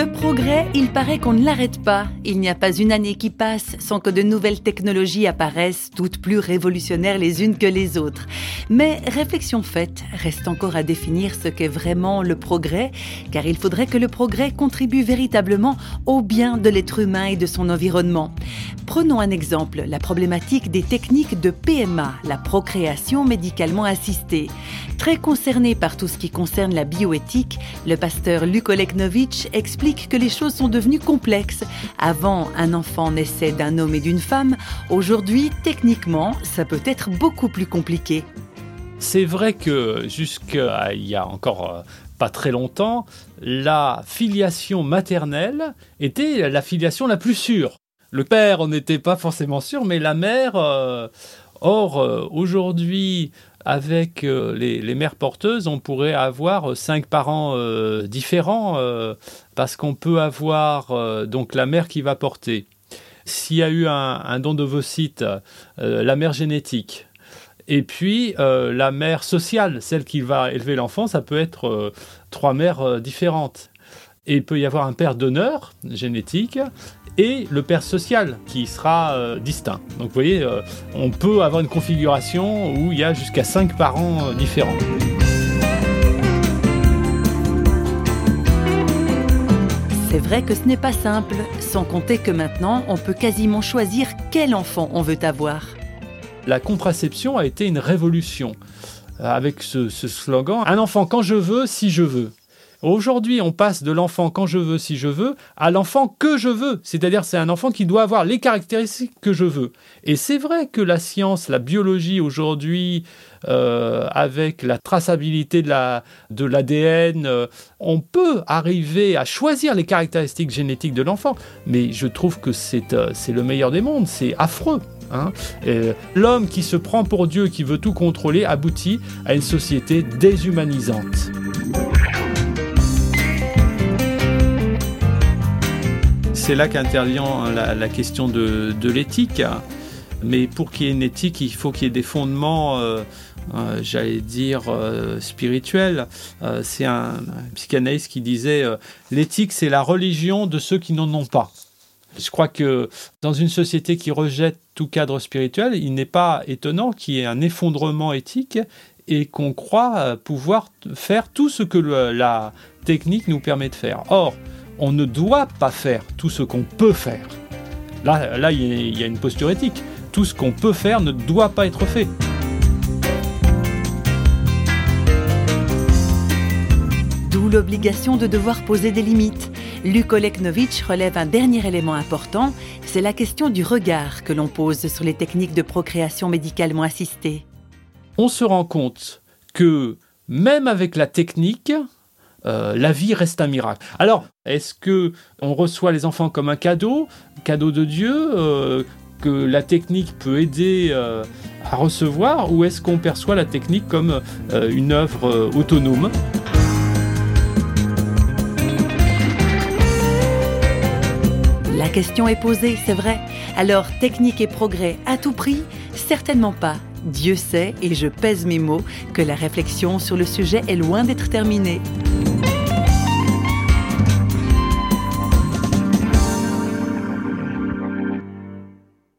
Le progrès, il paraît qu'on ne l'arrête pas. Il n'y a pas une année qui passe sans que de nouvelles technologies apparaissent, toutes plus révolutionnaires les unes que les autres. Mais réflexion faite, reste encore à définir ce qu'est vraiment le progrès, car il faudrait que le progrès contribue véritablement au bien de l'être humain et de son environnement. Prenons un exemple, la problématique des techniques de PMA, la procréation médicalement assistée. Très concerné par tout ce qui concerne la bioéthique, le pasteur Luc Oleknovitch explique que les choses sont devenues complexes. Avant, un enfant naissait d'un homme et d'une femme. Aujourd'hui, techniquement, ça peut être beaucoup plus compliqué. C'est vrai que jusqu'à il y a encore euh, pas très longtemps, la filiation maternelle était la filiation la plus sûre. Le père, on n'était pas forcément sûr, mais la mère. Euh, or, euh, aujourd'hui, avec euh, les, mères porteuses, on pourrait avoir cinq parents euh, différents euh, parce qu'on peut avoir donc la mère qui va porter. S'il y a eu un, don d'ovocytes, la mère génétique, et puis la mère sociale, celle qui va élever l'enfant, ça peut être trois mères différentes. Et il peut y avoir un père d'honneur génétique et le père social qui sera euh, distinct. Donc vous voyez, euh, on peut avoir une configuration où il y a jusqu'à 5 parents euh, différents. C'est vrai que ce n'est pas simple, sans compter que maintenant, on peut quasiment choisir quel enfant on veut avoir. La contraception a été une révolution avec ce, ce slogan Un enfant quand je veux, si je veux. Aujourd'hui, on passe de l'enfant quand je veux, si je veux, à l'enfant que je veux. C'est-à-dire, c'est un enfant qui doit avoir les caractéristiques que je veux. Et c'est vrai que la science, la biologie aujourd'hui, euh, avec la traçabilité de l'ADN, euh, on peut arriver à choisir les caractéristiques génétiques de l'enfant. Mais je trouve que c'est euh, le meilleur des mondes. C'est affreux. Hein. L'homme qui se prend pour Dieu, qui veut tout contrôler, aboutit à une société déshumanisante. C'est là qu'intervient la, question de, l'éthique. Mais pour qu'il y ait une éthique, il faut qu'il y ait des fondements, euh, euh, j'allais dire, euh, spirituels. c'est un, psychanalyste qui disait l'éthique, c'est la religion de ceux qui n'en ont pas. Je crois que dans une société qui rejette tout cadre spirituel, il n'est pas étonnant qu'il y ait un effondrement éthique et qu'on croit pouvoir faire tout ce que la technique nous permet de faire. Or, on ne doit pas faire tout ce qu'on peut faire. Là, là, il y a une posture éthique. Tout ce qu'on peut faire ne doit pas être fait. D'où l'obligation de devoir poser des limites. Luc Oleknovitch relève un dernier élément important, c'est la question du regard que l'on pose sur les techniques de procréation médicalement assistée. On se rend compte que même avec la technique, euh, la vie reste un miracle. Alors, est-ce que on reçoit les enfants comme un cadeau, cadeau de Dieu, euh, que la technique peut aider euh, à recevoir, ou est-ce qu'on perçoit la technique comme une œuvre autonome? La question est posée, c'est vrai. Alors, technique et progrès à tout prix? Certainement pas. Dieu sait, et je pèse mes mots, que la réflexion sur le sujet est loin d'être terminée.